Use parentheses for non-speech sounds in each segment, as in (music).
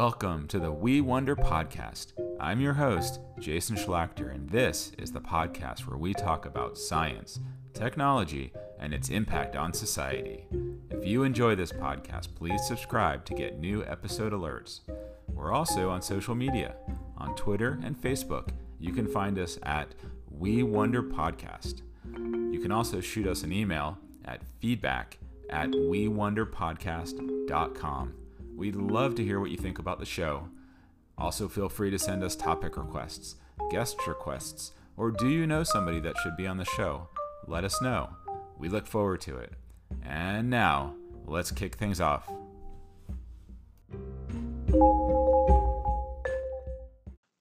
Welcome to the We Wonder podcast. I'm your host, Jason Schlachter, and this is the podcast where we talk about science, technology, and its impact on society. If you enjoy this podcast, please subscribe to get new episode alerts. We're also on social media. On Twitter and Facebook, you can find us at We Wonder Podcast. You can also shoot us an email at feedback at wewonderpodcast.com. We'd love to hear what you think about the show. Also, feel free to send us topic requests, guest requests, or do you know somebody that should be on the show? Let us know. We look forward to it. And now, let's kick things off.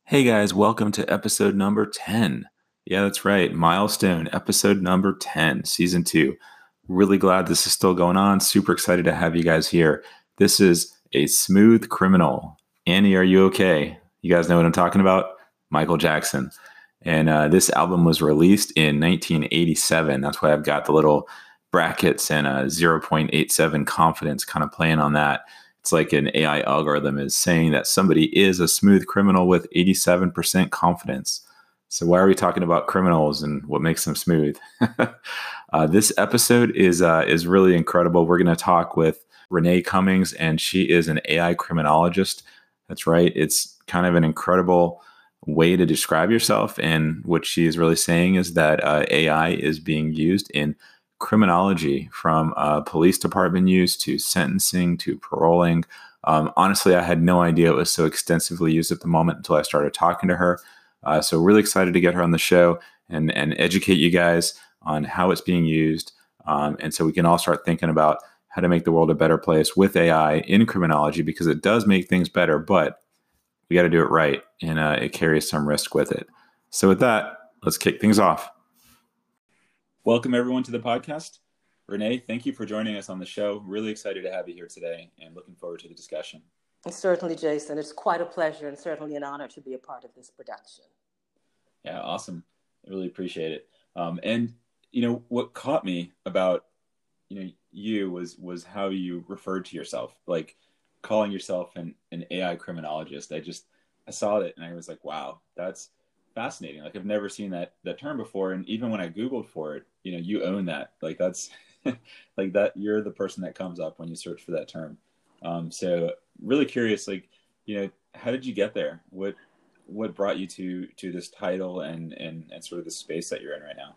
Hey guys, welcome to episode number 10. Yeah, that's right. Milestone, episode number 10, season two. Really glad this is still going on. Super excited to have you guys here. This is A Smooth Criminal. Annie, are you okay? You guys know what I'm talking about? Michael Jackson. And uh, this album was released in 1987. That's why I've got the little brackets and a 0.87 confidence kind of playing on that. It's like an AI algorithm is saying that somebody is a smooth criminal with 87% confidence. So why are we talking about criminals and what makes them smooth? (laughs) uh, this episode is uh, is really incredible. We're going to talk with Renee Cummings, and she is an AI criminologist. That's right. It's kind of an incredible way to describe yourself. And what she is really saying is that uh, AI is being used in criminology, from uh, police department use to sentencing to paroling. Um, honestly, I had no idea it was so extensively used at the moment until I started talking to her. Uh, so really excited to get her on the show and and educate you guys on how it's being used, um, and so we can all start thinking about how to make the world a better place with AI in criminology because it does make things better, but we got to do it right, and uh, it carries some risk with it. So with that, let's kick things off. Welcome everyone to the podcast. Renee, thank you for joining us on the show. Really excited to have you here today, and looking forward to the discussion. Certainly, Jason. It's quite a pleasure and certainly an honor to be a part of this production. Yeah, awesome. I really appreciate it. Um, and you know what caught me about you know you was was how you referred to yourself, like calling yourself an an AI criminologist. I just I saw it and I was like, wow, that's fascinating. Like I've never seen that that term before. And even when I googled for it, you know, you own that. Like that's (laughs) like that. You're the person that comes up when you search for that term. Um, so really curious, like, you know, how did you get there? What what brought you to to this title and and and sort of the space that you're in right now?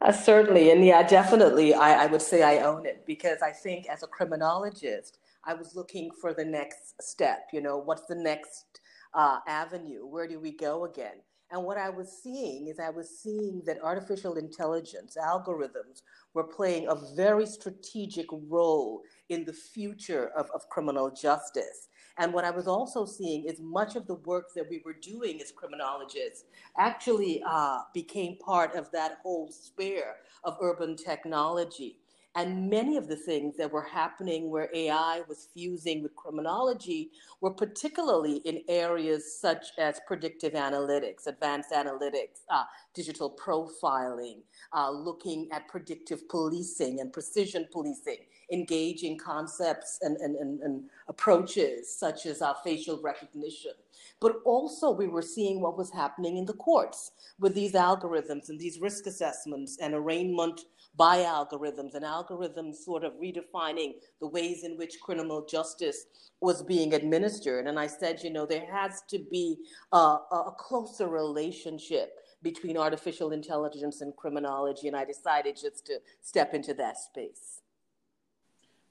Uh, certainly, and yeah, definitely, I, I would say I own it because I think as a criminologist, I was looking for the next step. You know, what's the next uh, avenue? Where do we go again? And what I was seeing is I was seeing that artificial intelligence, algorithms, were playing a very strategic role in the future of, of criminal justice. And what I was also seeing is much of the work that we were doing as criminologists actually uh, became part of that whole sphere of urban technology. And many of the things that were happening where AI was fusing with criminology were particularly in areas such as predictive analytics, advanced analytics, uh, digital profiling, uh, looking at predictive policing and precision policing, engaging concepts and, and, and, and approaches such as uh, facial recognition. But also, we were seeing what was happening in the courts with these algorithms and these risk assessments and arraignment by algorithms and algorithms sort of redefining the ways in which criminal justice was being administered. And I said, you know, there has to be a, a closer relationship between artificial intelligence and criminology. And I decided just to step into that space.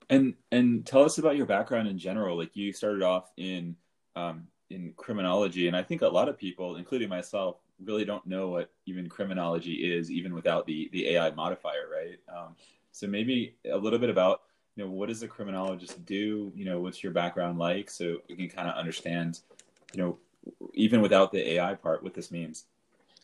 And and tell us about your background in general. Like you started off in um, in criminology, and I think a lot of people, including myself, really don't know what even criminology is, even without the the AI modifier, right? Um, so maybe a little bit about you know what does a criminologist do? You know, what's your background like, so we can kind of understand, you know, even without the AI part, what this means.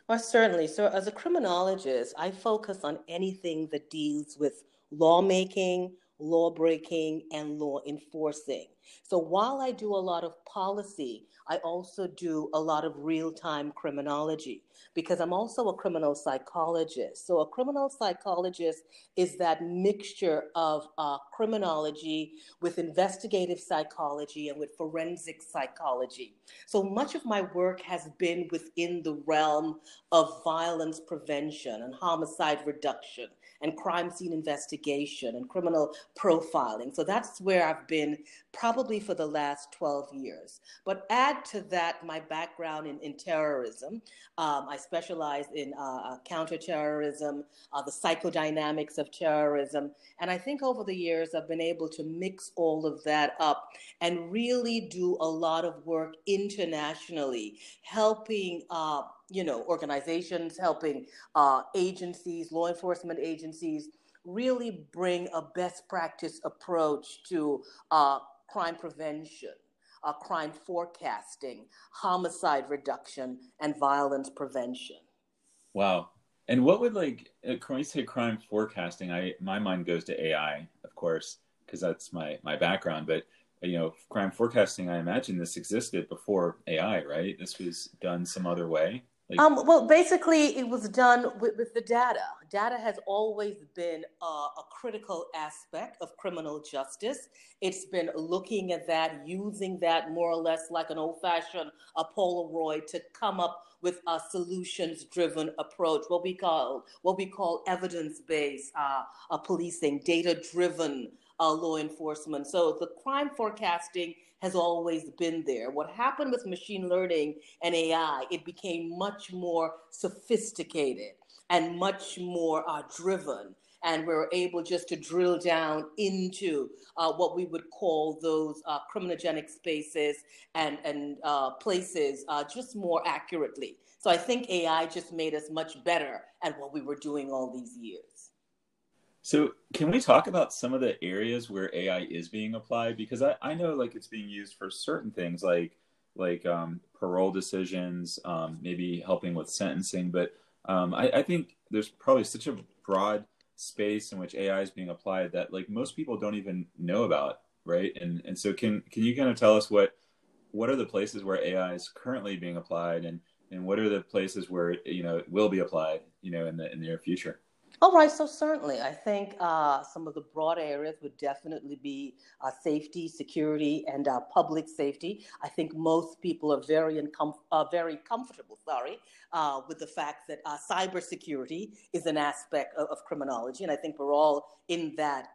Well, certainly. So, as a criminologist, I focus on anything that deals with lawmaking, law breaking, and law enforcing. So while I do a lot of policy, I also do a lot of real time criminology because I'm also a criminal psychologist. So, a criminal psychologist is that mixture of uh, criminology with investigative psychology and with forensic psychology. So, much of my work has been within the realm of violence prevention and homicide reduction and crime scene investigation and criminal profiling. So that's where I've been probably for the last 12 years. But add to that my background in, in terrorism. Um, I specialize in uh, uh, counterterrorism, uh, the psychodynamics of terrorism. And I think over the years, I've been able to mix all of that up and really do a lot of work internationally, helping uh, you know, organizations, helping uh, agencies, law enforcement agencies, really bring a best practice approach to uh, crime prevention, uh, crime forecasting, homicide reduction, and violence prevention. Wow. And what would like uh, when you say crime forecasting? I my mind goes to AI, of course, because that's my my background. But you know, crime forecasting. I imagine this existed before AI, right? This was done some other way. Like, um, well, basically, it was done with, with, the data. Data has always been a, a critical aspect of criminal justice. It's been looking at that, using that more or less like an old fashioned a Polaroid to come up with a solutions driven approach, what we call what we call evidence based uh, policing, data driven uh, law enforcement. So the crime forecasting has always been there. What happened with machine learning and AI, it became much more sophisticated and much more uh, driven. And we are able just to drill down into uh, what we would call those uh, criminogenic spaces and, and uh, places uh, just more accurately. So I think AI just made us much better at what we were doing all these years. So can we talk about some of the areas where AI is being applied? Because I, I know like it's being used for certain things like like um, parole decisions, um, maybe helping with sentencing. But um, I, I, think there's probably such a broad space in which AI is being applied that like most people don't even know about, right? And and so can can you kind of tell us what what are the places where AI is currently being applied, and and what are the places where you know it will be applied, you know, in the in the near future? All right, so certainly, I think uh, some of the broad areas would definitely be uh, safety, security, and uh, public safety. I think most people are very incom- uh, very comfortable, sorry, uh, with the fact that uh, cybersecurity is an aspect of, of, criminology, and I think we're all in that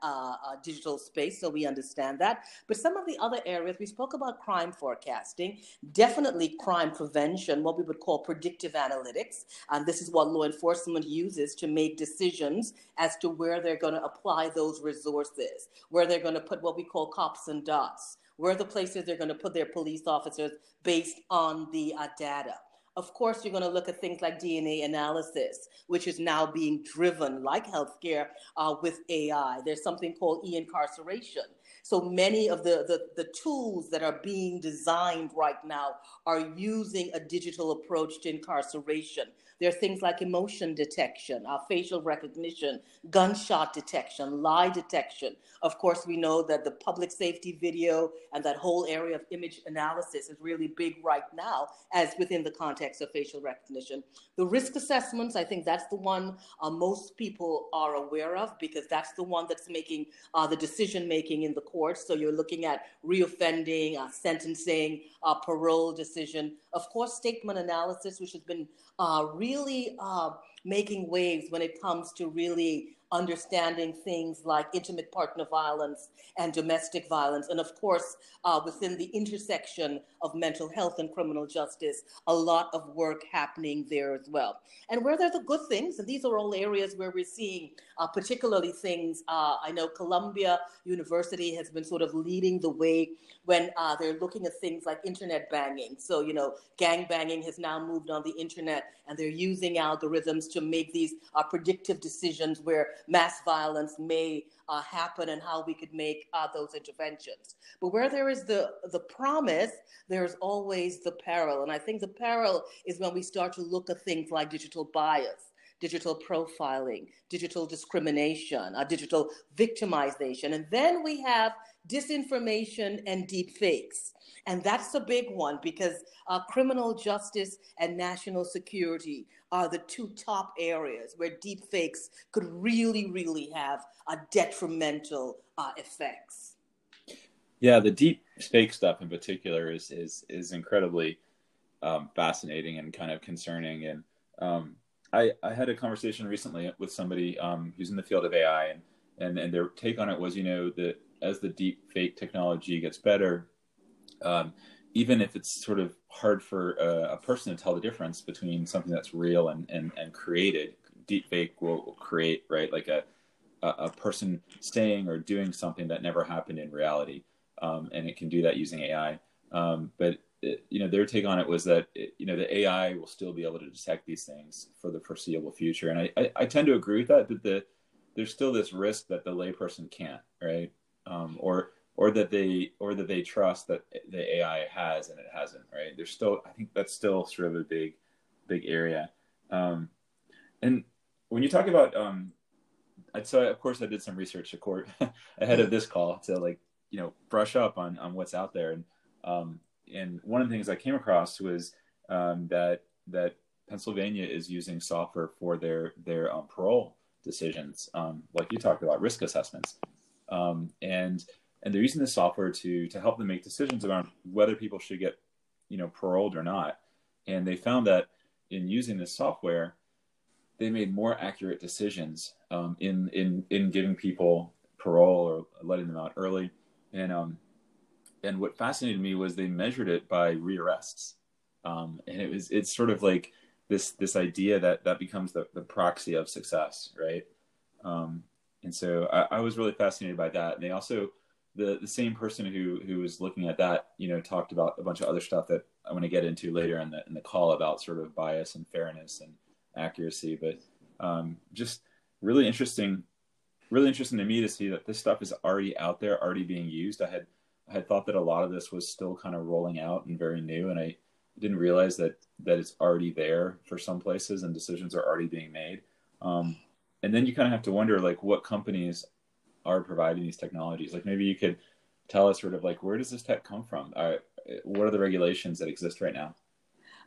digital space, so we understand that. But some of the other areas we spoke about crime forecasting, definitely crime prevention, what we would call predictive analytics, and this is what law enforcement uses to make decisions decisions as to where they're going to apply those resources, where they're going to put what we call cops and dots, where the places they're going to put their police officers based on the uh, data. Of course, you're going to look at things like DNA analysis, which is now being driven, like healthcare, uh, with AI. There's something called e incarceration. So many of the, the, the, tools that are being designed right now are using a digital approach to incarceration. There are things like emotion detection, uh, facial recognition, gunshot detection, lie detection. Of course, we know that the public safety video and that whole area of image analysis is really big right now, as within the context of facial recognition. The risk assessments, I think that's the one uh, most people are aware of because that's the one that's making uh, the decision making in the courts. So you're looking at reoffending, uh, sentencing, uh, parole decision. Of course, statement analysis, which has been uh, really uh, making waves when it comes to really understanding things like intimate partner violence and domestic violence. And of course, uh, within the intersection of mental health and criminal justice, a lot of work happening there as well. And where there's the good things, and these are all areas where we're seeing uh, particularly things, uh, I know Columbia University has been sort of leading the way when uh, they're looking at things like internet banging. So, you know, gang banging has now moved on the internet and they're using algorithms to make these uh, predictive decisions where mass violence may uh, happen and how we could make uh, those interventions. But where there is the, the promise, there's always the peril. And I think the peril is when we start to look at things like digital bias digital profiling, digital discrimination, uh, digital victimization. And then we have disinformation and deep fakes. And that's a big one because uh, criminal justice and national security are the two top areas where deep fakes could really, really have a detrimental uh, effects. Yeah, the deep fake stuff in particular is is is incredibly um, fascinating and kind of concerning. And um, I I had a conversation recently with somebody um, who's in the field of AI, and and and their take on it was, you know, that as the deep fake technology gets better, um, even if it's sort of hard for a, a, person to tell the difference between something that's real and, and, and created, deepfake will, will create, right, like a, a, a, person saying or doing something that never happened in reality. Um, and it can do that using AI. Um, but, it, you know, their take on it was that, it, you know, the AI will still be able to detect these things for the foreseeable future. And I, I, I tend to agree with that, that the, there's still this risk that the layperson can't, right? Um, or or that they or that they trust that the AI has and it hasn't. Right? There's still I think that's still sort of a big big area. Um, and when you talk about um, so of course I did some research court (laughs) ahead of this call to like you know brush up on on what's out there and um, and one of the things I came across was um, that that Pennsylvania is using software for their their um, parole decisions, um, like you talked about risk assessments, um, and and they're using this software to to help them make decisions around whether people should get you know paroled or not. And they found that in using this software they made more accurate decisions um, in in in giving people parole or letting them out early. And um and what fascinated me was they measured it by rearrests. Um, and it was it's sort of like this this idea that that becomes the, the proxy of success right? Um, and so I, I was really fascinated by that and they also the the same person who who was looking at that, you know, talked about a bunch of other stuff that I want to get into later in the in the call about sort of bias and fairness and accuracy. But um, just really interesting, really interesting to me to see that this stuff is already out there, already being used. I had I had thought that a lot of this was still kind of rolling out and very new, and I didn't realize that that it's already there for some places and decisions are already being made. Um, and then you kind of have to wonder like what companies are providing these technologies. Like maybe you could tell us sort of like where does this tech come from? Uh, what are the regulations that exist right now?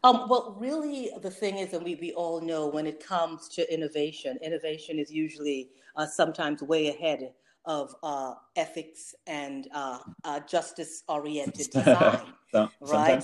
Um, well, really, the thing is, and we, we all know when it comes to innovation, innovation is usually uh, sometimes way ahead of uh, ethics and uh, uh, justice oriented (laughs) design. (laughs) right?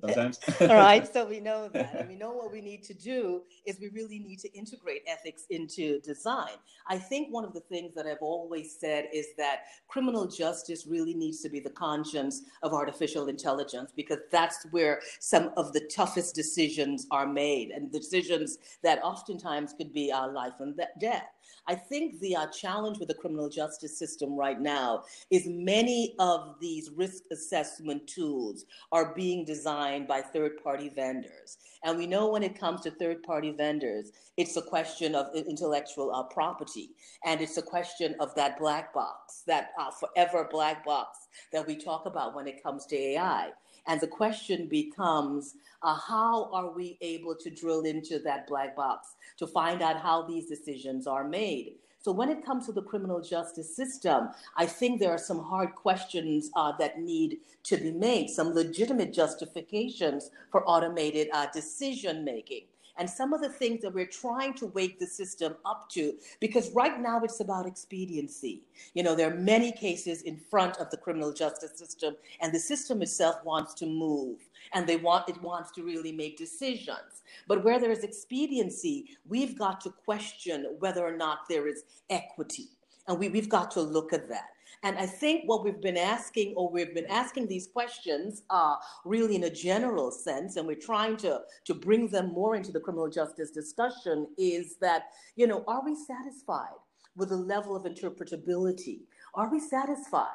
Sometimes. (laughs) All right. So we know that. And we know what we need to do is we really need to integrate ethics into design. I think one of the things that I've always said is that criminal justice really needs to be the conscience of artificial intelligence because that's where some of the toughest decisions are made and decisions that oftentimes could be our life and death. I think the uh, challenge with the criminal justice system right now is many of these risk assessment tools are being designed by third party vendors. And we know when it comes to third party vendors, it's a question of intellectual uh, property. And it's a question of that black box, that uh, forever black box that we talk about when it comes to AI. And the question becomes uh, how are we able to drill into that black box to find out how these decisions are made? So, when it comes to the criminal justice system, I think there are some hard questions uh, that need to be made, some legitimate justifications for automated uh, decision making and some of the things that we're trying to wake the system up to because right now it's about expediency. You know there are many cases in front of the criminal justice system and the system itself wants to move and they want it wants to really make decisions. But where there is expediency we've got to question whether or not there is equity and we, we've got to look at that and I think what we've been asking, or we've been asking these questions, uh, really in a general sense, and we're trying to to bring them more into the criminal justice discussion, is that you know, are we satisfied with the level of interpretability? Are we satisfied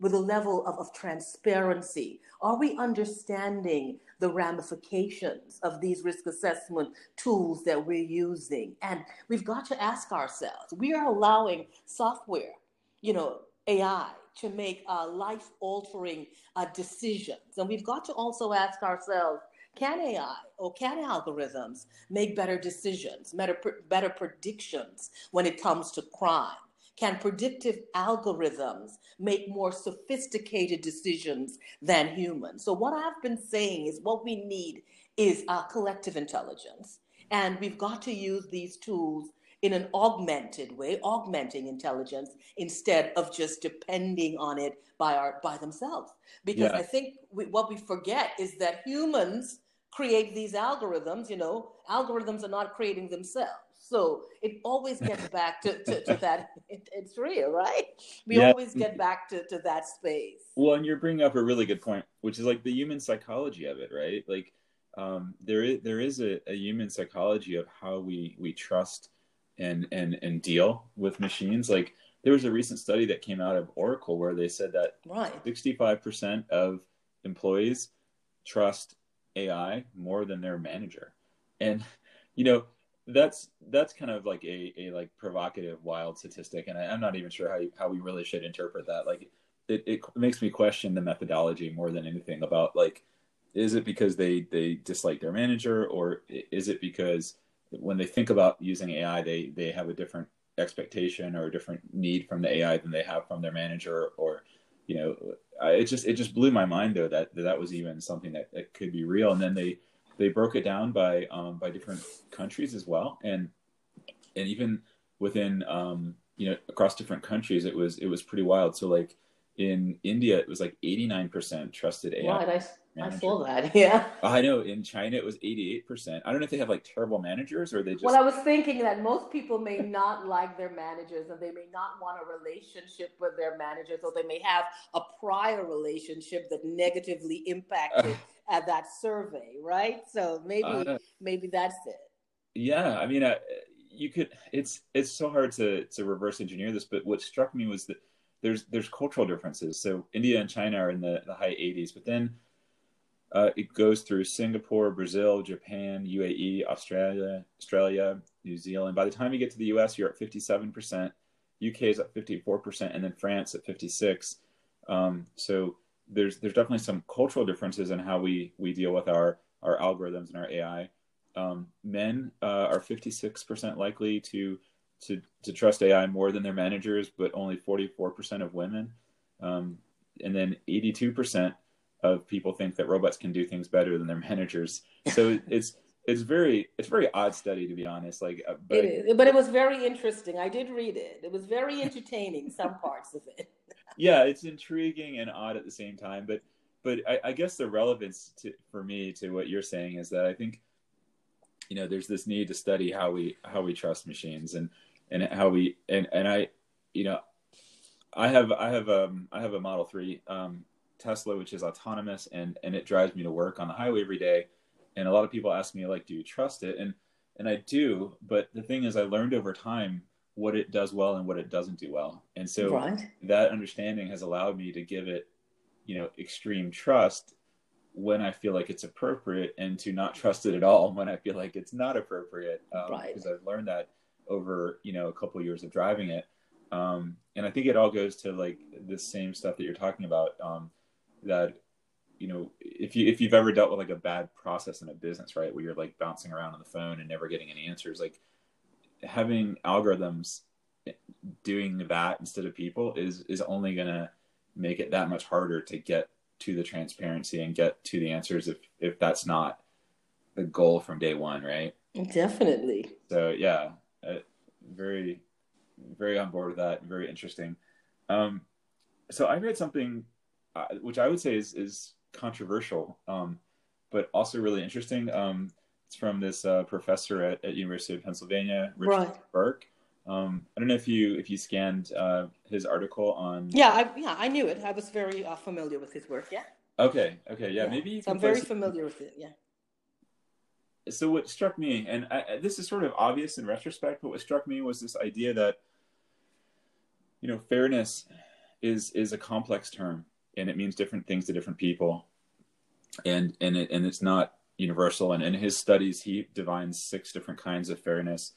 with a level of, of transparency? Are we understanding the ramifications of these risk assessment tools that we're using? And we've got to ask ourselves, we are allowing software, you know, AI to make uh, life altering uh, decisions. And we've got to also ask ourselves can AI or can algorithms make better decisions, better, better predictions when it comes to crime? can predictive algorithms make more sophisticated decisions than humans? So, what I've been saying is what we need is a collective intelligence. And we've got to use these tools in an augmented way, augmenting intelligence instead of just depending on it by our by themselves. Because yeah. I think we, what we forget is that humans create these algorithms. You know, algorithms are not creating themselves. So it always (laughs) gets back to, to, to that. It, it's real, right? We yeah. always get back to, to that space. Well, and you're bringing up a really good point, which is like the human psychology of it, right? Like um, there is there is a, a human psychology of how we we trust and and and deal with machines. Like there was a recent study that came out of Oracle where they said that right. 65% of employees trust AI more than their manager. And you know, that's that's kind of like a, a like provocative wild statistic and I, am not even sure how you, how we really should interpret that. Like it, it makes me question the methodology more than anything about like is it because they they dislike their manager or is it because when they think about using AI, they they have a different expectation or a different need from the AI than they have from their manager, or you know, it just it just blew my mind though that that was even something that, that could be real. And then they they broke it down by um, by different countries as well, and and even within um, you know across different countries, it was it was pretty wild. So like in India, it was like 89% trusted AI. Right, I, I saw that. (laughs) Yeah. I know. In China, it was 88%. I don't know if they have like terrible managers or they just. Well, I was thinking that most people may not (laughs) like their managers and they may not want a relationship with their managers or they may have a prior relationship that negatively impacted (laughs) at that survey, right? So maybe uh, maybe that's it. Yeah, I mean, uh, you could. It's it's so hard to to reverse engineer this, but what struck me was that there's there's cultural differences. So India and China are in the, the high 80s, but then uh, it goes through Singapore, Brazil, Japan, UAE, Australia, Australia, New Zealand. By the time you get to the US, you're at 57%. UK is at 54%, and then France at 56. Um, so there's there's definitely some cultural differences in how we we deal with our our algorithms and our AI. Um, men uh, are 56% likely to to to trust AI more than their managers, but only 44% of women, um, and then 82% of people think that robots can do things better than their (laughs) managers. So it's it's very it's very odd study to be honest. Like, uh, but, it is, but it was very interesting. I did read it. It was very entertaining. (laughs) some parts of it. yeah, it's intriguing and odd at the same time. But but I, I guess the relevance to, for me to what you're saying is that I think you know there's this need to study how we how we trust machines and and how we and and I, you know, I have I have um I have a Model Three um, Tesla which is autonomous and and it drives me to work on the highway every day, and a lot of people ask me like, do you trust it? And and I do, but the thing is, I learned over time what it does well and what it doesn't do well, and so right. that understanding has allowed me to give it, you know, extreme trust when I feel like it's appropriate, and to not trust it at all (laughs) when I feel like it's not appropriate, um, right. because I've learned that over you know a couple of years of driving it. Um, and i think it all goes to like the same stuff that you're talking about um, that you know if you if you've ever dealt with like a bad process in a business right where you're like bouncing around on the phone and never getting any answers like having algorithms doing that instead of people is is only going to make it that much harder to get to the transparency and get to the answers if if that's not the goal from day one right? Definitely. So yeah uh, very, very on board with that. Very interesting. Um, so I read something uh, which I would say is is controversial, um, but also really interesting. Um, it's from this uh, professor at, at University of Pennsylvania, Richard right. Berk. Um, I don't know if you if you scanned uh, his article on. Yeah, I, yeah, I knew it. I was very uh, familiar with his work. Yeah. Okay. Okay. Yeah. yeah. Maybe. So I'm very familiar with it. Yeah so what struck me, and I, this is sort of obvious in retrospect, but what struck me was this idea that you know fairness is is a complex term, and it means different things to different people, and and it, and it's not universal. And in his studies, he defines six different kinds of fairness,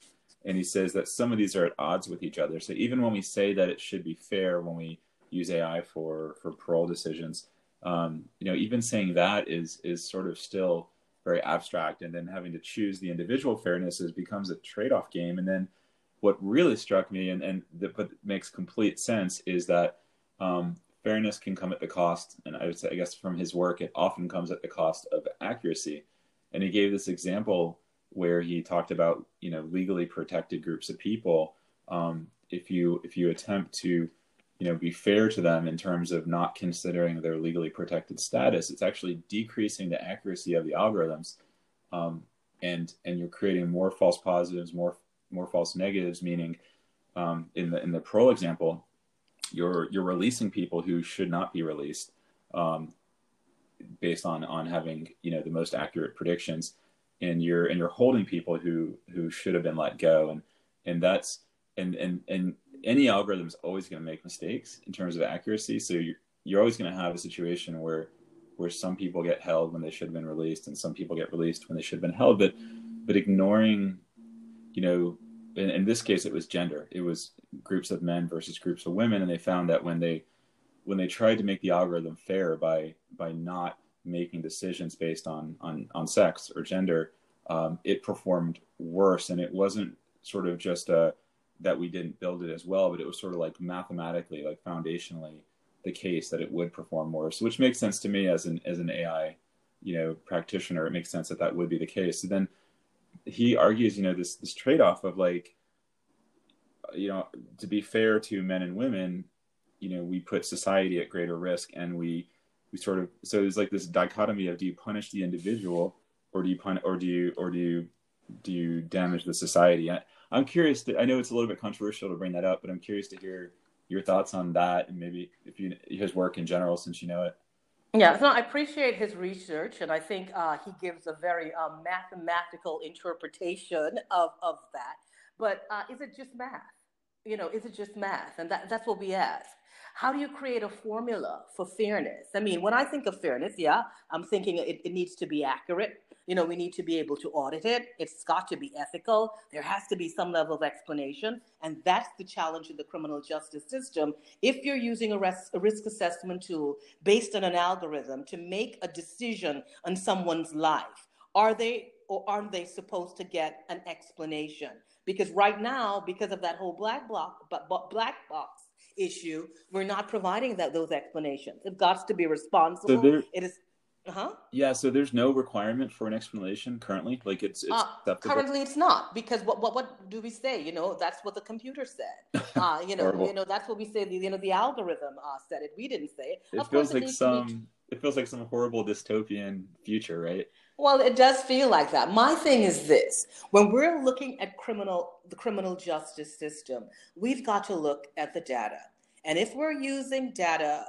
and he says that some of these are at odds with each other. So even when we say that it should be fair when we use AI for for parole decisions, um, you know, even saying that is is sort of still very abstract and then having to choose the individual fairnesses becomes a trade-off game and then what really struck me and and that makes complete sense is that um, fairness can come at the cost, and I would say I guess from his work it often comes at the cost of accuracy. And he gave this example where he talked about you know legally protected groups of people. Um, if you if you attempt to you know be fair to them in terms of not considering their legally protected status, it's actually decreasing the accuracy of the algorithms, um, and and you're creating more false positives, more more false negatives. Meaning, um, in the in the parole example, you're you're releasing people who should not be released um, based on on having you know the most accurate predictions and you're and you're holding people who who should have been let go and and that's and and and any algorithm is always going to make mistakes in terms of accuracy. So you're, you're always going to have a situation where where some people get held when they should have been released and some people get released when they should have been held. But but ignoring you know in, in this case it was gender. It was groups of men versus groups of women. And they found that when they when they tried to make the algorithm fair by by not making decisions based on on on sex or gender, um, it performed worse. And it wasn't sort of just a that we didn't build it as well, but it was sort of like mathematically, like foundationally, the case that it would perform worse, which makes sense to me as an as an AI, you know, practitioner. It makes sense that that would be the case. So then he argues, you know, this this trade off of like, you know, to be fair to men and women, you know, we put society at greater risk, and we we sort of so there's like this dichotomy of do you punish the individual or do you pun or do you or do you do you damage the society I, i'm curious to, i know it's a little bit controversial to bring that up but i'm curious to hear your thoughts on that and maybe if you his work in general since you know it yeah, I appreciate his research, and I think uh, he gives a very uh, mathematical interpretation of, of that. But uh, is it just math? You know, is it just math? And that, that's what we ask. How do you create a formula for fairness? I mean, when I think of fairness, yeah, I'm thinking it, it needs to be accurate. You know, we need to be able to audit it. It's got to be ethical. There has to be some level of explanation. And that's the challenge in the criminal justice system. If you're using a, res- a risk assessment tool based on an algorithm to make a decision on someone's life, are they or aren't they supposed to get an explanation? Because right now, because of that whole black block, but black box issue, we're not providing that those explanations. It got to be responsible. So there, it is. Uh-huh. Yeah, so there's no requirement for an explanation currently. Like it's, it's uh, currently it's not because what, what what do we say? You know, that's what the computer said. (laughs) Uh, you know, you know that's what we say. The, you know, the algorithm uh, said it. We didn't say it. It of feels like some. It feels like some horrible dystopian future, right? Well, it does feel like that. My thing is this when we're looking at criminal the criminal justice system, we've got to look at the data. And if we're using data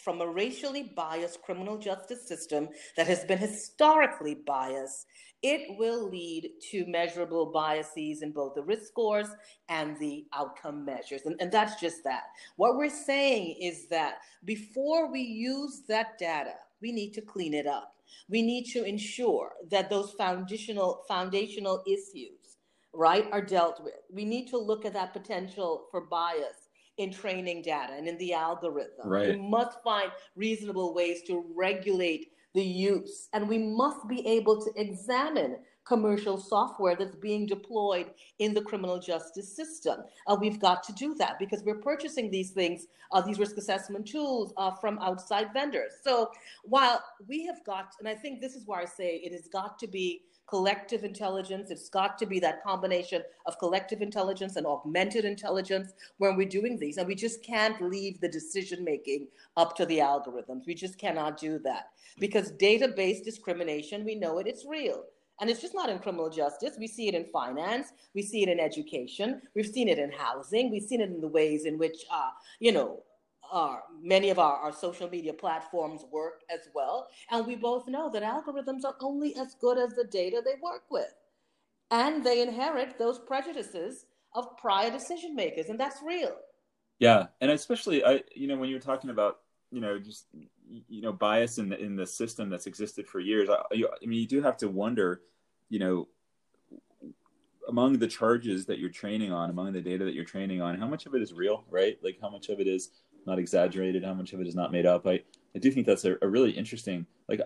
from a racially biased criminal justice system that has been historically biased, it will lead to measurable biases in both the risk scores and the outcome measures. And, and that's just that. What we're saying is that before we use that data, we need to clean it up we need to ensure that those foundational foundational issues, right, are dealt with. We need to look at that potential for bias in training data and in the algorithm. Right. We must find reasonable ways to regulate the use, and we must be able to examine commercial software that's being deployed in the criminal justice system. Uh, we've got to do that because we're purchasing these things, uh, these risk assessment tools uh, from outside vendors. So while we have got, and I think this is where I say it has got to be collective intelligence. It's got to be that combination of collective intelligence and augmented intelligence when we're doing these. And we just can't leave the decision making up to the algorithms. We just cannot do that because data based discrimination, we know it, it's real. And it's just not in criminal justice. We see it in finance. We see it in education. We've seen it in housing. We've seen it in the ways in which, uh, you know, our, many of our, our social media platforms work as well. And we both know that algorithms are only as good as the data they work with. And they inherit those prejudices of prior decision makers. And that's real. Yeah. And especially, I, you know, when you're talking about, you know, just you know bias in the in the system that's existed for years. I, you, I mean, you do have to wonder, you know, among the charges that you're training on, among the data that you're training on, how much of it is real, right? Like how much of it is not exaggerated, how much of it is not made up. I I do think that's a, a really interesting. Like,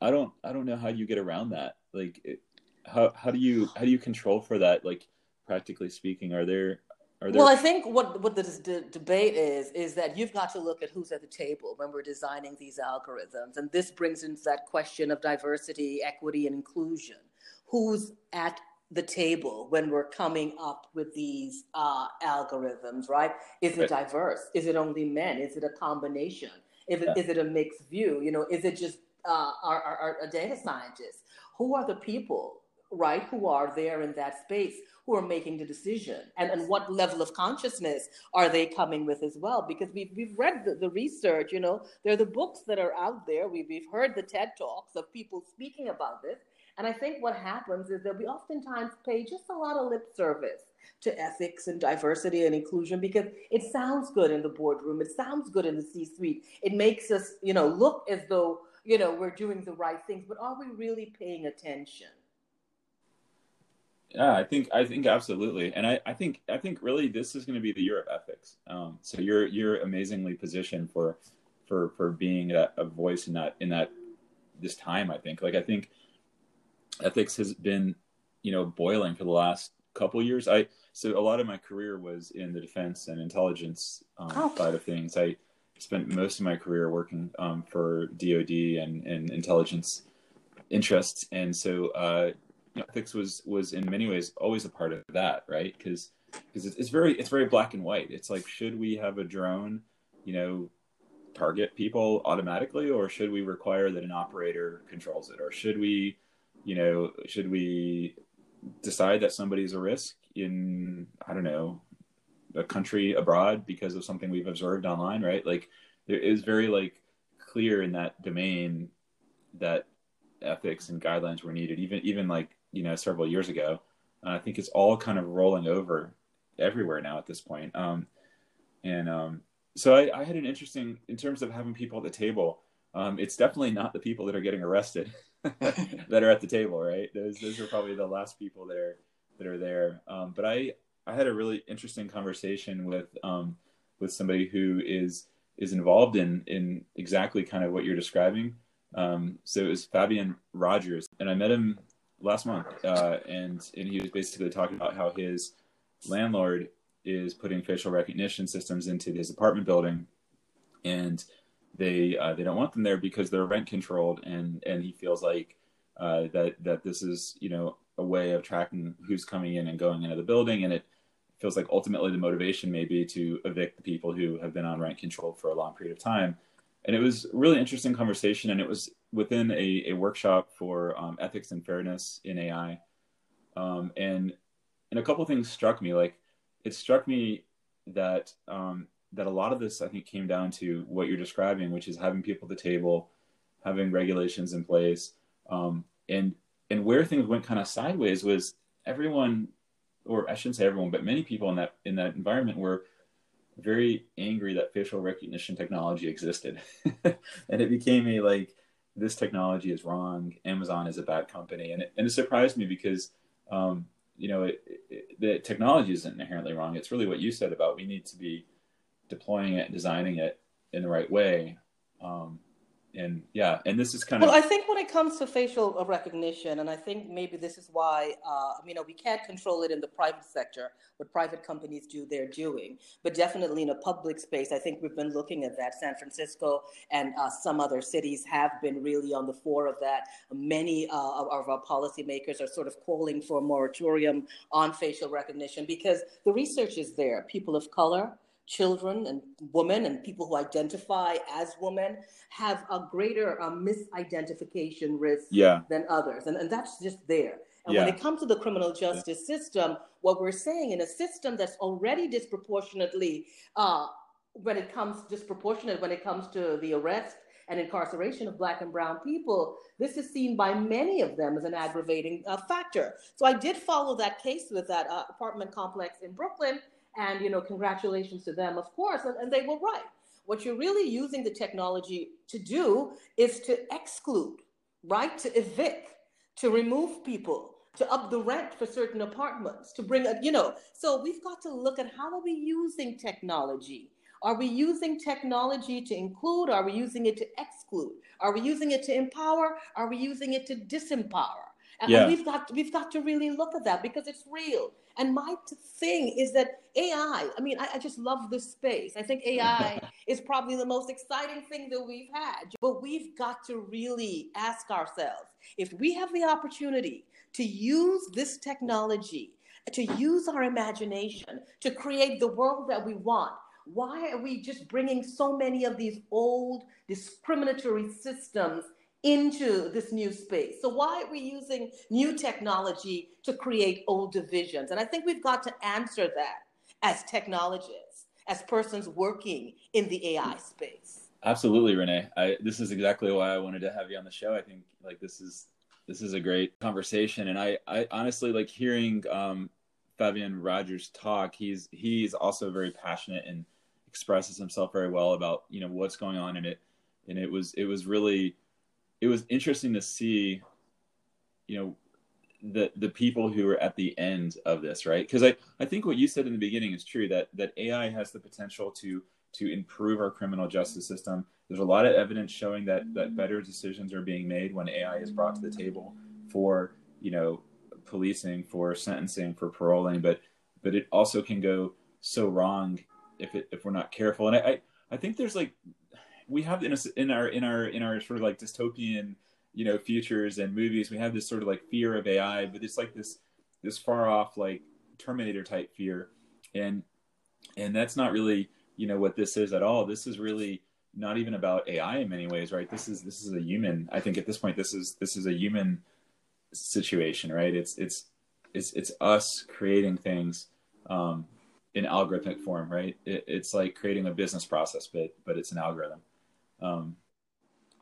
I don't I don't know how you get around that. Like, how how do you how do you control for that? Like practically speaking? Are there are there... Well, I think what what the, the debate is is that you've got to look at who's at the table when we're designing these algorithms, and this brings into that question of diversity, equity, and inclusion. Who's at the table when we're coming up with these uh, algorithms, right? Is it diverse? Is it only men? Is it a combination? If it, yeah. Is it a mixed view? You know, is it just uh, our, our, our data scientists? Who are the people, right, who are there in that space who are making the decision? And, and what level of consciousness are they coming with as well? Because we've, we've read the, the research, you know, there are the books that are out there. We've, we've heard the TED Talks of people speaking about this and I think what happens is that we oftentimes pay just a lot of lip service to ethics and diversity and inclusion because it sounds good in the boardroom. It sounds good in the C-suite. It makes us, you know, look as though, you know, we're doing the right things, but are we really paying attention? Yeah, I think I think absolutely, and I, I think I think really this is going to be the year of ethics. Um, so you're you're amazingly positioned for for for being a, a voice in that in that this time. I think like I think ethics has been, you know, boiling for the last couple years. I so a lot of my career was in the defense and intelligence um, oh. side of things. I spent most of my career working um, for DoD and, and intelligence interests, and so uh, you know, ethics was was in many ways always a part of that, right? Because because it's, it's very it's very black and white. It's like should we have a drone, you know, target people automatically, or should we require that an operator controls it, or should we you know, should we decide that somebody's a risk in, I don't know, a country abroad because of something we've observed online, right? Like there is very like clear in that domain that ethics and guidelines were needed, even even like you know several years ago. I think it's all kind of rolling over everywhere now at this point. Um, and um, so I, I, had an interesting in terms of having people at the table. Um, it's definitely not the people that are getting arrested. (laughs) (laughs) that are at the table, right? Those those are probably the last people that are that are there. Um, but I I had a really interesting conversation with um, with somebody who is is involved in in exactly kind of what you're describing. Um, so it was Fabian Rogers, and I met him last month, uh, and and he was basically talking about how his landlord is putting facial recognition systems into his apartment building, and they uh, they don't want them there because they're rent controlled, and and he feels like uh, that that this is you know a way of tracking who's coming in and going into the building, and it feels like ultimately the motivation may be to evict the people who have been on rent control for a long period of time. And it was a really interesting conversation, and it was within a, a workshop for um, ethics and fairness in AI. Um, and and a couple things struck me. Like it struck me that um, that a lot of this I think came down to what you're describing, which is having people at the table, having regulations in place, um, and and where things went kind of sideways was everyone, or I shouldn't say everyone, but many people in that in that environment were very angry that facial recognition technology existed, (laughs) and it became a like this technology is wrong. Amazon is a bad company, and it, and it surprised me because. Um, you know, it, it, the technology isn't inherently wrong. It's really what you said about we need to be deploying it, designing it in the right way. Um, and yeah, and this is kind of. Well, I think when it comes to facial recognition, and I think maybe this is why, uh, you know, we can't control it in the private sector. What private companies do, they're doing. But definitely in a public space, I think we've been looking at that. San Francisco and uh, some other cities have been really on the fore of that. Many uh, of our policymakers are sort of calling for a moratorium on facial recognition because the research is there. People of color, children and women and people who identify as women have a greater uh, misidentification risk yeah. than others. And, and that's just there. And yeah. when it comes to the criminal justice system, what we're saying in a system that's already disproportionately, uh, when it comes disproportionate when it comes to the arrest and incarceration of black and brown people, this is seen by many of them as an aggravating uh, factor. So I did follow that case with that uh, apartment complex in Brooklyn, and, you know, congratulations to them, of course. And, and they were right. What you're really using the technology to do is to exclude, right? To evict, to remove people, to up the rent for certain apartments, to bring a, you know, so we've got to look at how are we using technology? Are we using technology to include? Are we using it to exclude? Are we using it to empower? Are we using it to disempower? And yeah. we've got we've got to really look at that because it's real And my thing is that AI, I mean, I, I just love this space. I think AI (laughs) is probably the most exciting thing that we've had. But we've got to really ask ourselves if we have the opportunity to use this technology, to use our imagination to create the world that we want, why are we just bringing so many of these old discriminatory systems into this new space. So why are we using new technology to create old divisions? And I think we've got to answer that as technologists, as persons working in the AI space. Absolutely, Renee. I, this is exactly why I wanted to have you on the show. I think like this is this is a great conversation, and I, I honestly like hearing um, Fabian Rogers talk. He's he's also very passionate and expresses himself very well about you know what's going on in it, and it was it was really it was interesting to see, you know, the the people who are at the end of this, right? Because I, I think what you said in the beginning is true that that AI has the potential to to improve our criminal justice system. There's a lot of evidence showing that that better decisions are being made when AI is brought to the table for you know policing, for sentencing, for paroling, but but it also can go so wrong if it, if we're not careful. And I, I I think there's like we have in, a, in our in our in our sort of like dystopian you know futures and movies we have this sort of like fear of ai but it's like this this far off like terminator type fear. And and that's not really you know what this is at all. This is really not even about ai in many ways right? This is this is a human i think at this point this is this is a human situation right? It's it's it's it's us creating things um in algorithmic form right? It, it's like creating a business process but but it's an algorithm um,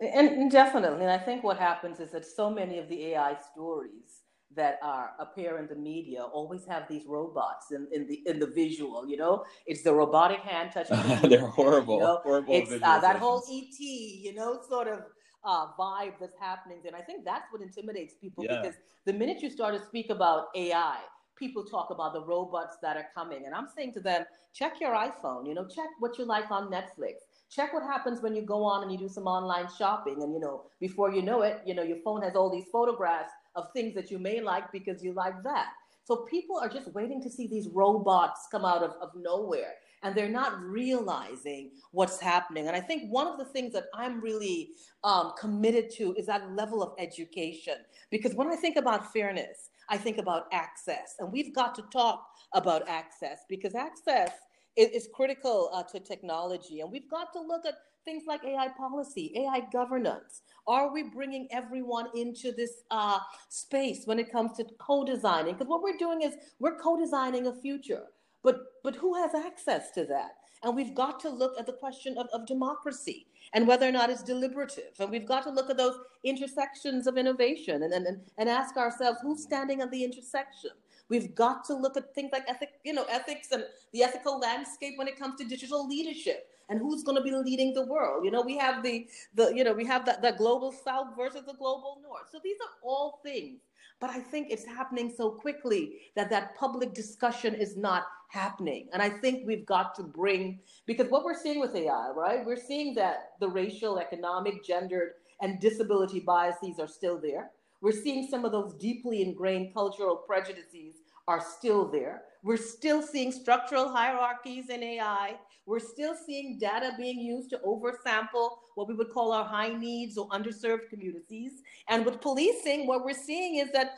and, definitely, and I think what happens is that so many of the AI stories that are appear in the media always have these robots in, in the in the visual. You know, it's the robotic hand (laughs) touching. The (laughs) They're horrible. You know? Horrible. It's uh, that whole ET, you know, sort of uh, vibe that's happening, and I think that's what intimidates people yeah. because the minute you start to speak about AI, people talk about the robots that are coming, and I'm saying to them, check your iPhone. You know, check what you like on Netflix check what happens when you go on and you do some online shopping. And you know before you know it you know your phone has all these photographs of things that you may like because you like that. So people are just waiting to see these robots come out of, of nowhere and they're not realizing what's happening. And i think one of the things that i'm really um, committed to is that level of education. Because when i think about fairness i think about access. And we've got to talk about access because access is, critical uh, to technology. And we've got to look at things like AI policy, AI governance. Are we bringing everyone into this uh, space when it comes to co-designing? Because what we're doing is we're co-designing a future, but but who has access to that? And we've got to look at the question of, of democracy and whether or not it's deliberative. And we've got to look at those intersections of innovation and, and, and ask ourselves who's standing at the intersection. We've got to look at things like ethic, you know, ethics and the ethical landscape when it comes to digital leadership and who's going to be leading the world. You know, we have the the you know we have that the global south versus the global north. So these are all things, but I think it's happening so quickly that that public discussion is not happening. And I think we've got to bring because what we're seeing with AI, right? We're seeing that the racial, economic, gendered, and disability biases are still there. We're seeing some of those deeply ingrained cultural prejudices are still there. We're still seeing structural hierarchies in AI. We're still seeing data being used to oversample what we would call our high needs or underserved communities. And with policing, what we're seeing is that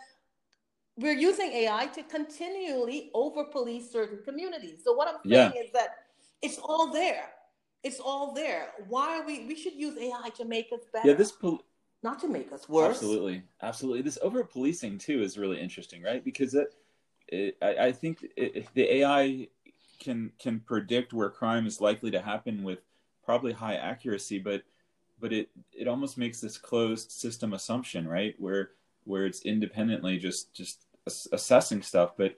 we're using AI to continually over police certain communities. So what I'm saying yeah. is that it's all there. It's all there. Why are we? We should use AI to make us better. Yeah, this pol- not to make us worse. Absolutely, absolutely. This over policing too is really interesting, right? Because it, it I, I, think the AI can can predict where crime is likely to happen with probably high accuracy, but but it it almost makes this closed system assumption, right? Where where it's independently just just assessing stuff. But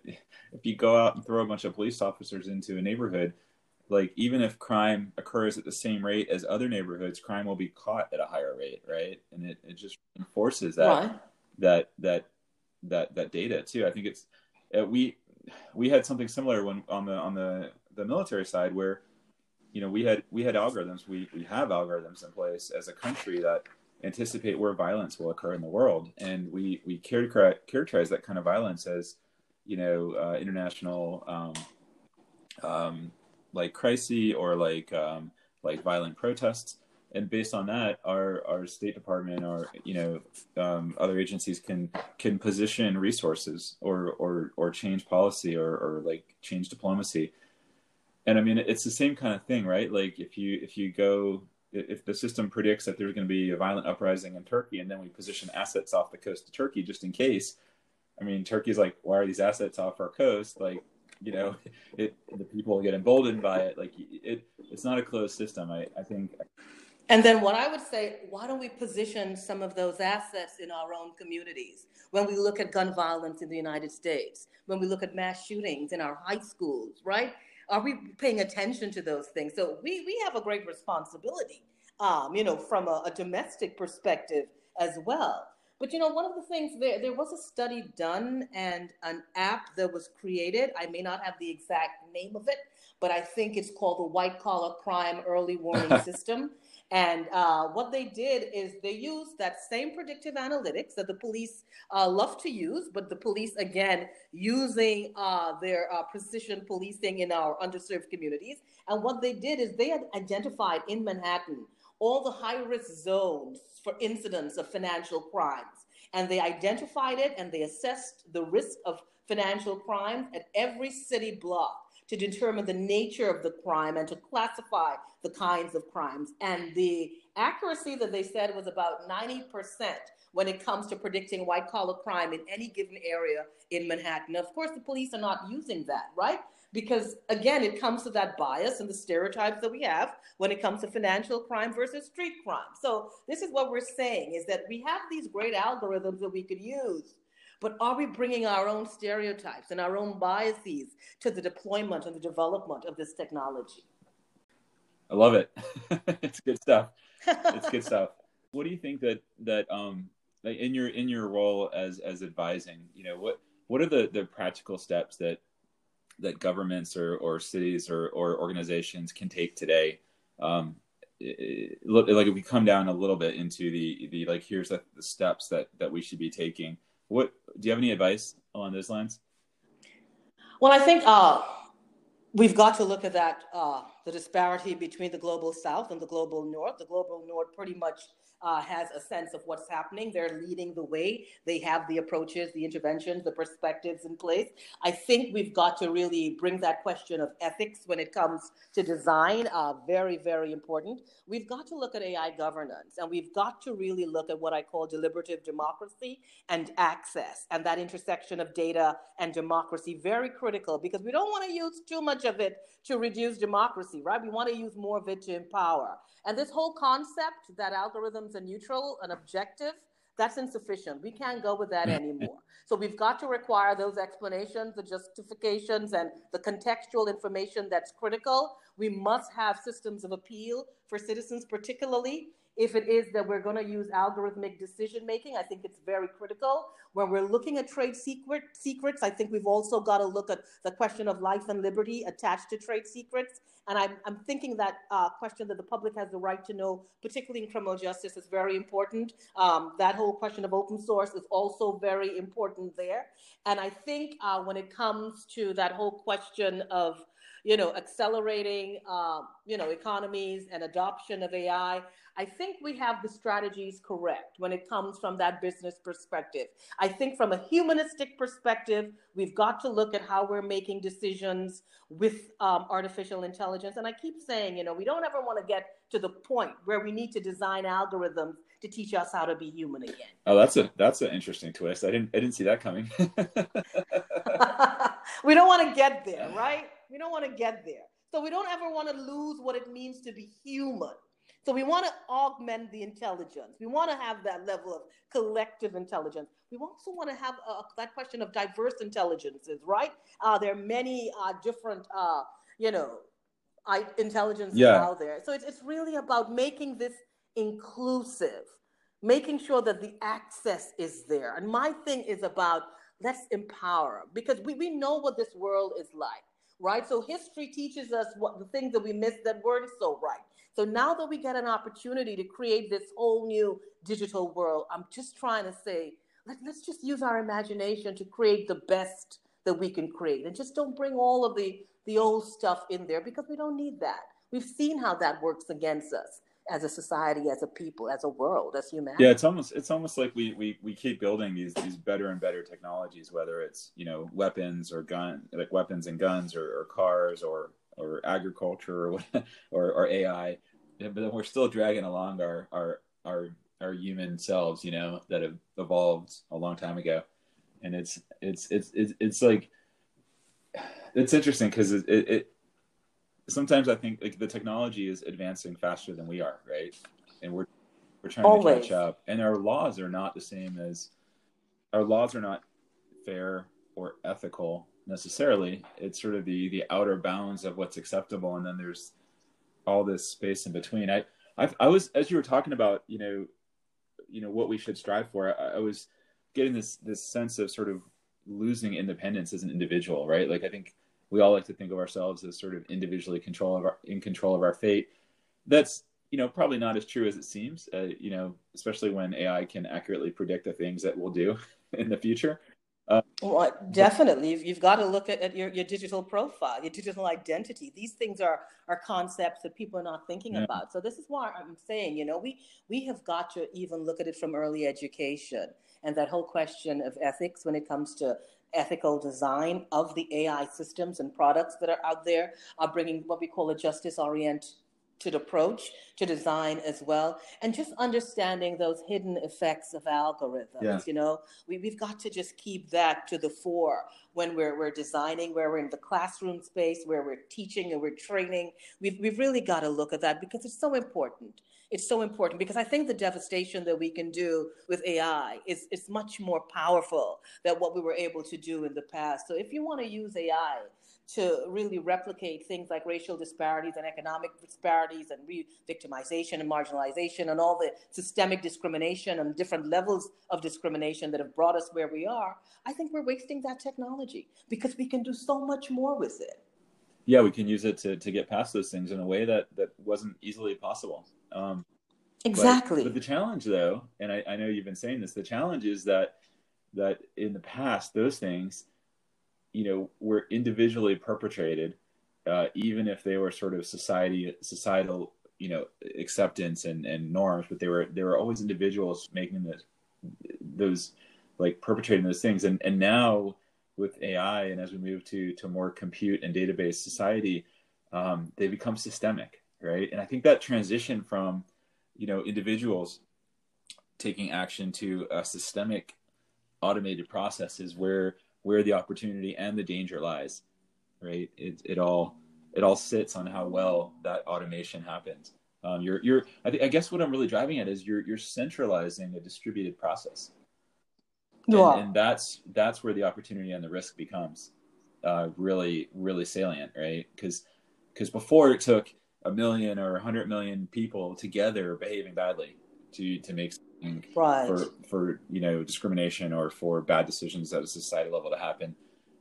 if you go out and throw a bunch of police officers into a neighborhood, like even if crime occurs at the same rate as other neighborhoods, crime will be caught at a higher rate, right? And it, it just enforces that right. that that that that data too. I think it's uh, we we had something similar when on the on the the military side where you know we had we had algorithms we we have algorithms in place as a country that anticipate where violence will occur in the world and we we characterize that kind of violence as you know, uh, international um, um, like crises or like um, like violent protests. And based on that, our, our State Department or you know um, other agencies can can position resources or or or change policy or, or like change diplomacy. And I mean, it's the same kind of thing, right? Like if you if you go if the system predicts that there's going to be a violent uprising in Turkey, and then we position assets off the coast of Turkey just in case. I mean, Turkey's like, why are these assets off our coast? Like, you know, (laughs) it the people get emboldened by it. Like, it it's not a closed system. I I think. And then what I would say, why don't we position some of those assets in our own communities? When we look at gun violence in the United States, when we look at mass shootings in our high schools, right? Are we paying attention to those things? So we, we have a great responsibility, um, you know, from a, a domestic perspective as well. But you know, one of the things there there was a study done and an app that was created. I may not have the exact name of it, but I think it's called the White Collar Crime Early Warning (laughs) System. And uh, what they did is they used that same predictive analytics that the police uh, love to use, but the police, again, using uh, their uh, precision policing in our underserved communities. And what they did is they had identified in Manhattan all the high risk zones for incidents of financial crimes. And they identified it and they assessed the risk of financial crimes at every city block to determine the nature of the crime and to classify the kinds of crimes. And the accuracy that they said was about 90% when it comes to predicting white collar crime in any given area in Manhattan. Of course, the police are not using that, right? Because again, it comes to that bias and the stereotypes that we have when it comes to financial crime versus street crime. So, this is what we're saying is that we have these great algorithms that we could use but are we bringing our own stereotypes and our own biases to the deployment and the development of this technology? I love it. (laughs) it's good stuff. It's good stuff. What do you think that that um like in your in your role as as advising, you know, what what are the the practical steps that that governments or or cities or or organizations can take today um like if we come down a little bit into the the like here's the, the steps that that we should be taking what do you have any advice along those lines? Well, I think uh, we've got to look at that uh, the disparity between the global south and the global north. The global north pretty much uh, has a sense of what's happening. They're leading the way. They have the approaches, the interventions, the perspectives in place. I think we've got to really bring that question of ethics when it comes to design, uh, very, very important. We've got to look at AI governance and we've got to really look at what I call deliberative democracy and access and that intersection of data and democracy, very critical because we don't want to use too much of it to reduce democracy, right? We want to use more of it to empower. And this whole concept that algorithms are neutral and objective, that's insufficient. We can't go with that anymore. So we've got to require those explanations, the justifications, and the contextual information that's critical. We must have systems of appeal for citizens, particularly if it is that we're going to use algorithmic decision making, I think it's very critical. When we're looking at trade secret, secrets, I think we've also got to look at the question of life and liberty attached to trade secrets. And I'm, I'm thinking that uh, question that the public has the right to know, particularly in criminal justice, is very important. Um, that whole question of open source is also very important there. And I think uh, when it comes to that whole question of you know, accelerating, uh, you know, economies and adoption of AI. I think we have the strategies correct when it comes from that business perspective. I think from a humanistic perspective, we've got to look at how we're making decisions with um, artificial intelligence. And I keep saying, you know, we don't ever want to get to the point where we need to design algorithms to teach us how to be human again. Oh, that's a that's an interesting twist. I didn't I didn't see that coming. (laughs) (laughs) we don't want to get there, right? We don't want to get there. So we don't ever want to lose what it means to be human. So we want to augment the intelligence. We want to have that level of collective intelligence. We also want to have uh, that question of diverse intelligences, right? Uh, there are many uh, different, uh, you know, intelligences yeah. out there. So it's, it's really about making this inclusive, making sure that the access is there. And my thing is about let's empower because we, we know what this world is like, right? So history teaches us what the things that we missed that weren't so right. So now that we get an opportunity to create this whole new digital world, I'm just trying to say, let, let's just use our imagination to create the best that we can create. And just don't bring all of the, the old stuff in there because we don't need that. We've seen how that works against us as a society, as a people, as a world, as humanity. Yeah, it's almost it's almost like we we, we keep building these these better and better technologies, whether it's you know weapons or gun like weapons and guns or, or cars or or agriculture or (laughs) or, or AI, but then we're still dragging along our our our our human selves, you know, that have evolved a long time ago, and it's it's it's it's, it's like (sighs) it's interesting because it, it, it sometimes I think like the technology is advancing faster than we are, right? And we're we're trying Always. to catch up, and our laws are not the same as our laws are not fair or ethical necessarily. It's sort of the the outer bounds of what's acceptable, and then there's all this space in between. I I, I was as you were talking about, you know, you know what we should strive for. I, I was getting this this sense of sort of losing independence as an individual, right? Like I think we all like to think of ourselves as sort of individually control of our, in control of our fate. That's you know probably not as true as it seems. Uh, you know, especially when AI can accurately predict the things that we'll do (laughs) in the future. Uh, well, definitely, you've, you've, got to look at, at your, your, digital profile, your digital identity. These things are are concepts that people are not thinking yeah. about. So this is why I'm saying, you know, we we have got to even look at it from early education and that whole question of ethics when it comes to ethical design of the AI systems and products that are out there are bringing what we call a justice oriented approach to design as well and just understanding those hidden effects of algorithms yeah. you know? We, we've got to just keep that to the fore when we're, we're designing where we're in the classroom space where we're teaching and we're training. We've, we've really got to look at that because it's so important it's so important because I think the devastation that we can do with AI is, is much more powerful than what we were able to do in the past. So if you want to use AI to really replicate things like racial disparities and economic disparities and re-victimization and marginalization and all the systemic discrimination and different levels of discrimination that have brought us where we are, I think we're wasting that technology because we can do so much more with it. Yeah, we can use it to, to get past those things in a way that, that wasn't easily possible. Um, exactly. But, but, the challenge, though, and I, I know you've been saying this, the challenge is that that in the past, those things, you know, were individually perpetrated, uh, even if they were sort of society societal, you know, acceptance and, and norms, but they were they were always individuals making the, those like perpetrating those things. And and now with AI and as we move to to more compute and database society, um, they become systemic right? And I think that transition from, you know, individuals taking action to a systemic automated process is where where the opportunity and the danger lies, right? It it all it all sits on how well that automation happens. Um, you're you're I, th- I guess what I'm really driving at is you're you're centralizing a distributed process. And, and that's that's where the opportunity and the risk becomes uh, really really salient, right? Because because before it took a million or a hundred million people together behaving badly to to make right. for for you know discrimination or for bad decisions at a society level to happen,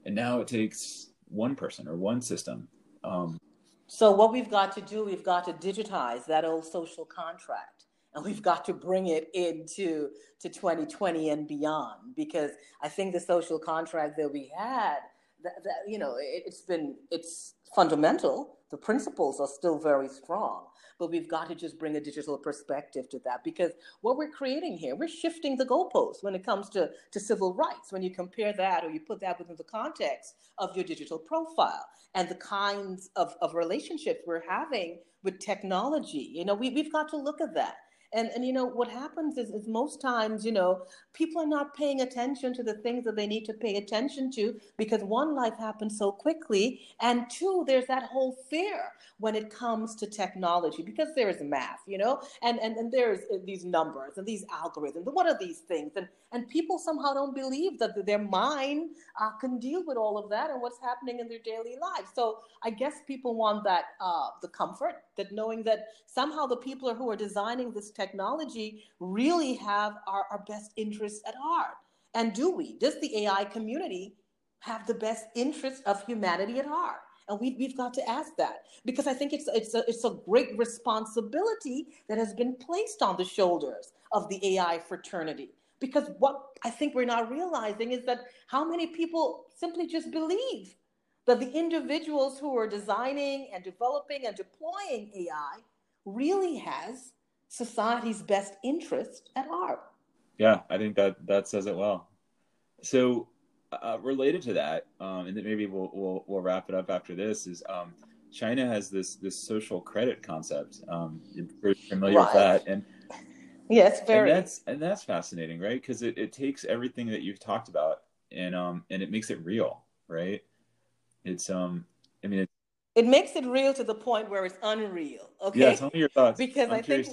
and now it takes one person or one system. Um, so what we've got to do, we've got to digitize that old social contract and we've got to bring it into to 2020 and beyond because i think the social contract that we had that, that you know it, has been it's fundamental the principles are still very strong but we've got to just bring a digital perspective to that because what we're creating here we're shifting the goalposts when it comes to, to civil rights. When you compare that or you put that within the context of your digital profile and the kinds of, of relationships we're having with technology you know we, we've got to look at that and and you know what happens is, is most times you know people are not paying attention to the things that they need to pay attention to because one life happens so quickly. And two there's that whole fear when it comes to technology because there is math you know and and, and there's uh, these numbers and these algorithms what are these things? And and people somehow don't believe that their mind uh, can deal with all of that and what's happening in their daily lives. So i guess people want that uh, the comfort that knowing that somehow the people who are designing this technology really have our, our best interests at heart. And do we? Does the AI community have the best interests of humanity at heart? And we, we've got to ask that because I think it's, it's, a, it's a great responsibility that has been placed on the shoulders of the AI fraternity Because what I think we're not realizing is that how many people simply just believe that the individuals who are designing and developing and deploying AI really has society's best interest at heart. Yeah, I think that that says it well. So, uh, related to that, um, and then maybe we'll, we'll we'll wrap it up after this. Is um, China has this this social credit concept. Um, you're familiar right. with that, and yes, very. And that's and that's fascinating, right? Because it, it takes everything that you've talked about and um and it makes it real, right? It's um, I mean, it, it makes it real to the point where it's unreal. Okay. Yeah, tell me your thoughts. because I'm i think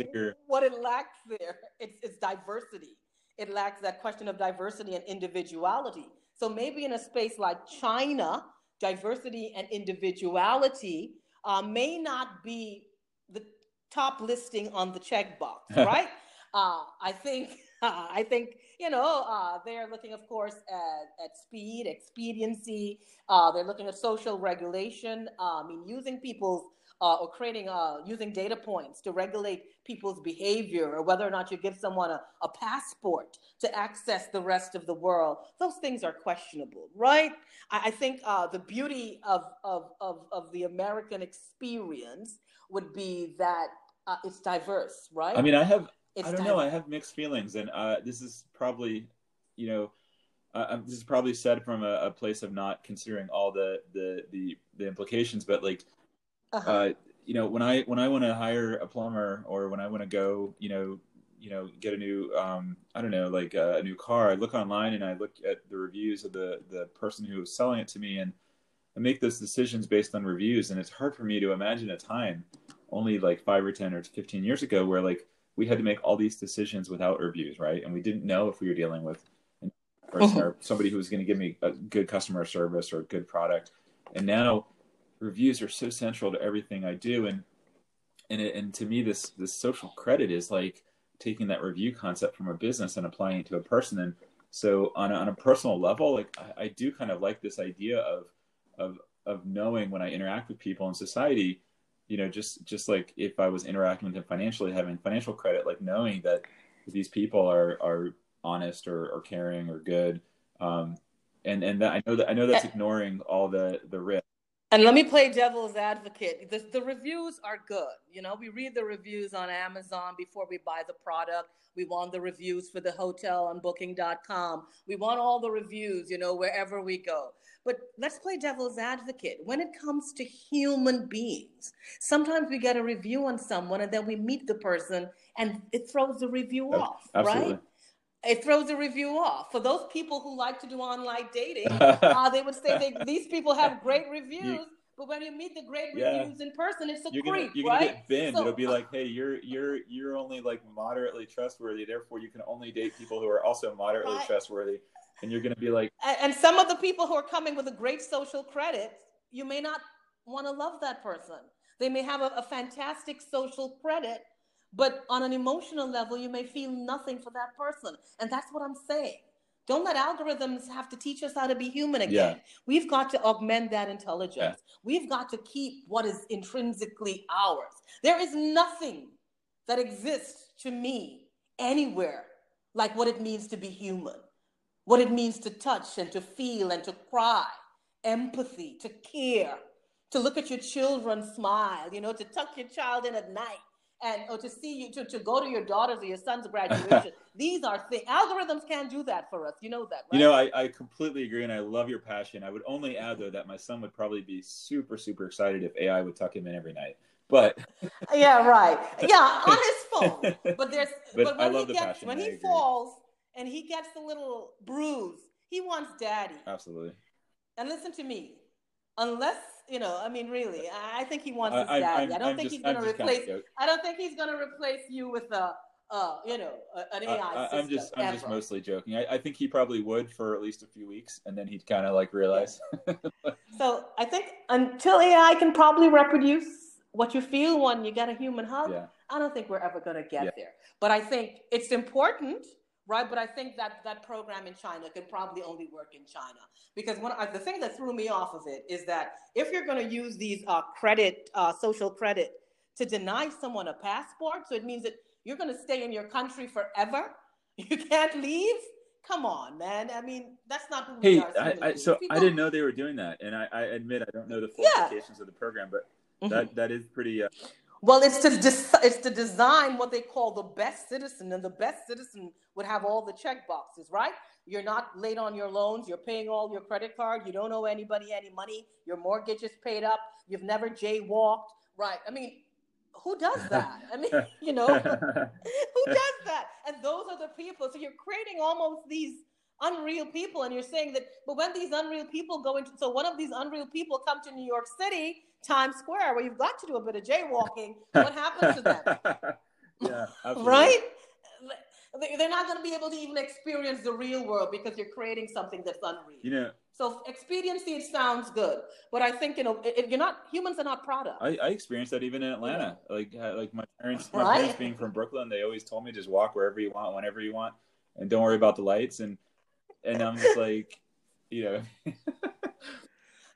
what it lacks there, it's, it's diversity. It lacks that question of diversity and individuality. So maybe in a space like China, diversity and individuality uh, may not be the top listing on the checkbox, (laughs) right? uh, I think (laughs) I think you know uh, they're looking, of course, at, at speed, expediency. Uh, they're looking at social regulation. Uh, I mean, using people's uh, or creating uh, using data points to regulate people's behavior, or whether or not you give someone a, a passport to access the rest of the world. Those things are questionable, right? I, I think the beauty of, of of of the American experience would be that it's diverse, right? I mean, I have it's I don't know. I have mixed feelings, and uh, this is probably, you know, uh, this is probably said from a, a, place of not considering all the the the, the implications, but like, uh-huh. uh, you know, when I when I want to hire a plumber or when I want to go, you know, you know, get a new, um, I don't know, like uh, a new car, I look online and I look at the reviews of the the person who is selling it to me, and I make those decisions based on reviews, and it's hard for me to imagine a time, only like five or ten or fifteen years ago, where like we had to make all these decisions without reviews, right? And we didn't know if we were dealing with oh. person or somebody who was going to give me a good customer service or a good product. And now reviews are so central to everything I do. And and it, and to me, this this social credit is like taking that review concept from a business and applying it to a person. And so on a, on a personal level, like I, I do kind of like this idea of of of knowing when I interact with people in society you know, just just like if I was interacting with them financially, having financial credit, like knowing that these people are are honest or, or caring or good, um, and and that I know that I know that's ignoring all the the risk. And let me play devil's advocate. The, the reviews are good. You know, we read the reviews on Amazon before we buy the product. We want the reviews for the hotel on booking.com. We want all the reviews, you know, wherever we go. But let's play devil's advocate. When it comes to human beings, sometimes we get a review on someone and then we meet the person and it throws the review off, Absolutely. right? It throws the review off. For those people who like to do online dating, (laughs) uh, they would say they, these people have great reviews. You, but when you meet the great yeah. reviews in person, it's a you're creep, you're right? Gonna get binned. So, It'll be like, hey, you're you're you're only like moderately trustworthy. Therefore, you can only date people who are also moderately right. trustworthy and you're going to be like and some of the people who are coming with a great social credit you may not want to love that person they may have a, a, fantastic social credit but on an emotional level you may feel nothing for that person and that's what i'm saying don't let algorithms have to teach us how to be human again. Yeah. We've got to augment that intelligence. Yeah. We've got to keep what is intrinsically ours. There is nothing that exists to me anywhere like what it means to be human what it means to touch and to feel and to cry, empathy, to care, to look at your children smile, you know, to tuck your child in at night and or to see you to, to go to your daughter's or your son's (laughs) graduation. These are things algorithms can't do that for us. You know that, right? You know, I, I completely agree and I love your passion. I would only add though that my son would probably be super, super excited if AI would tuck him in every night. But (laughs) yeah, right. Yeah, (laughs) on his phone. But there's but, but when he gets when he falls and he gets a little bruise. He wants daddy. Absolutely. And listen to me. Unless, you know, I mean, really, I think he wants his I, daddy. I'm, I do not think just, he's going to replace. I don't think he's going to replace you with a, uh, you know, an AI I, I'm just, I'm just mostly joking. I, I think he probably would for at least a few weeks, and then he'd kind of like realize. (laughs) so I think until AI can probably reproduce what you feel when you get a human hug, yeah. I don't think we're ever going to get yeah. there. But I think it's important right? But I think that that program in China could probably only work in China because one the thing that threw me off of it is that if you're going to use these uh, credit, uh, social credit, to deny someone a passport, so it means that you're going to stay in your country forever. (laughs) You can't leave. Come on, man. I mean, that's not who hey, we are. I, I, so People... I didn't know they were doing that, and I, I admit I don't know the full yeah. implications of the program, but mm-hmm. that that is pretty. Uh... Well, it's to des- it's to design what they call the best citizen, and the best citizen would have all the check boxes, right? You're not late on your loans. You're paying all your credit card. You don't owe anybody any money. Your mortgage is paid up. You've never jaywalked, right? I mean, who does (laughs) that? I mean, (laughs) you know, (laughs) who does that? And those are the people. So you're creating almost these unreal people, and you're saying that. But when these unreal people go into, so one of these unreal people come to New York City, Times Square, where you've got to do a bit of jaywalking. What happens to them? (laughs) yeah, right they're not going to be able to even experience the real world because you're creating something that's unreal. You know, so expediency it sounds good, but I think you know if you're not humans are not product. I, I experienced that even in Atlanta. Yeah. Like like my parents, my right? parents being from Brooklyn, they always told me just walk wherever you want, whenever you want, and don't worry about the lights. And and I'm just like, you know. (laughs)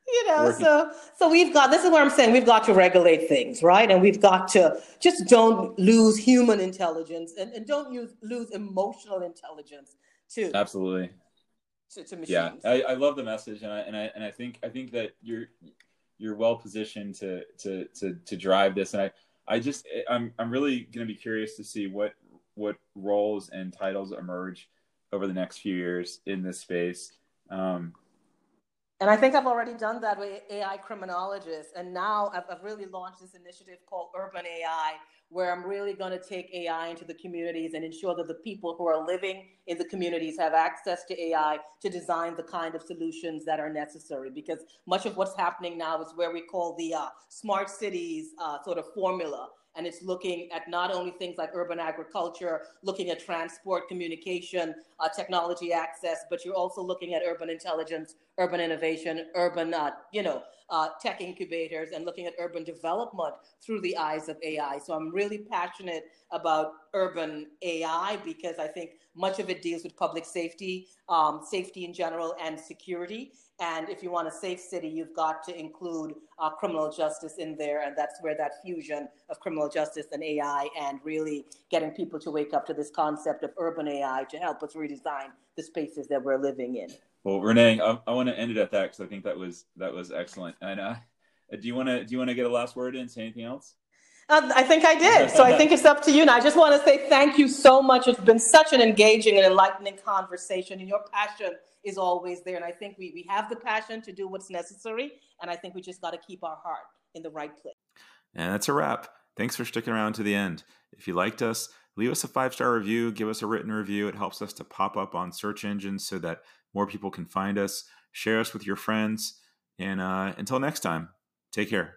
you know so so we've got this is what i'm saying we've got to regulate things right? And we've got to just don't lose human intelligence and, and don't use lose emotional intelligence too. Absolutely. To, to yeah I, I love the message and I, and I and i think i think that you're you're well positioned to to to to drive this. And i i just i'm i'm really going to be curious to see what what roles and titles emerge over the next few years in this space. Um, and I think I've already done that with AI criminologists. And now I've, I've really launched this initiative called Urban AI, where I'm really going to take AI into the communities and ensure that the people who are living in the communities have access to AI to design the kind of solutions that are necessary. Because much of what's happening now is where we call the uh, smart cities uh, sort of formula and it's looking at not only things like urban agriculture, looking at transport, communication, uh, technology access, but you're also looking at urban intelligence, urban innovation, urban, uh, you know, uh, tech incubators, and looking at urban development through the eyes of AI. So I'm really passionate about urban AI because I think much of it deals with public safety, um, safety in general, and security. And if you want a safe city, you've got to include uh, criminal justice in there. And that's where that fusion of criminal justice and AI and really getting people to wake up to this concept of urban AI to help us redesign the spaces that we're living in. Well, Renee, I, I want to end it at that because I think that was that was excellent. And uh, do you want to do you want to get a last word in? Say anything else? Uh, I think I did. So I think it's up to you. And I just want to say thank you so much. It's been such an engaging and enlightening conversation, and your passion is always there. And I think we, we have the passion to do what's necessary. And I think we just got to keep our heart in the right place. And that's a wrap. Thanks for sticking around to the end. If you liked us, leave us a five star review, give us a written review. It helps us to pop up on search engines so that more people can find us. Share us with your friends. And uh, until next time, take care.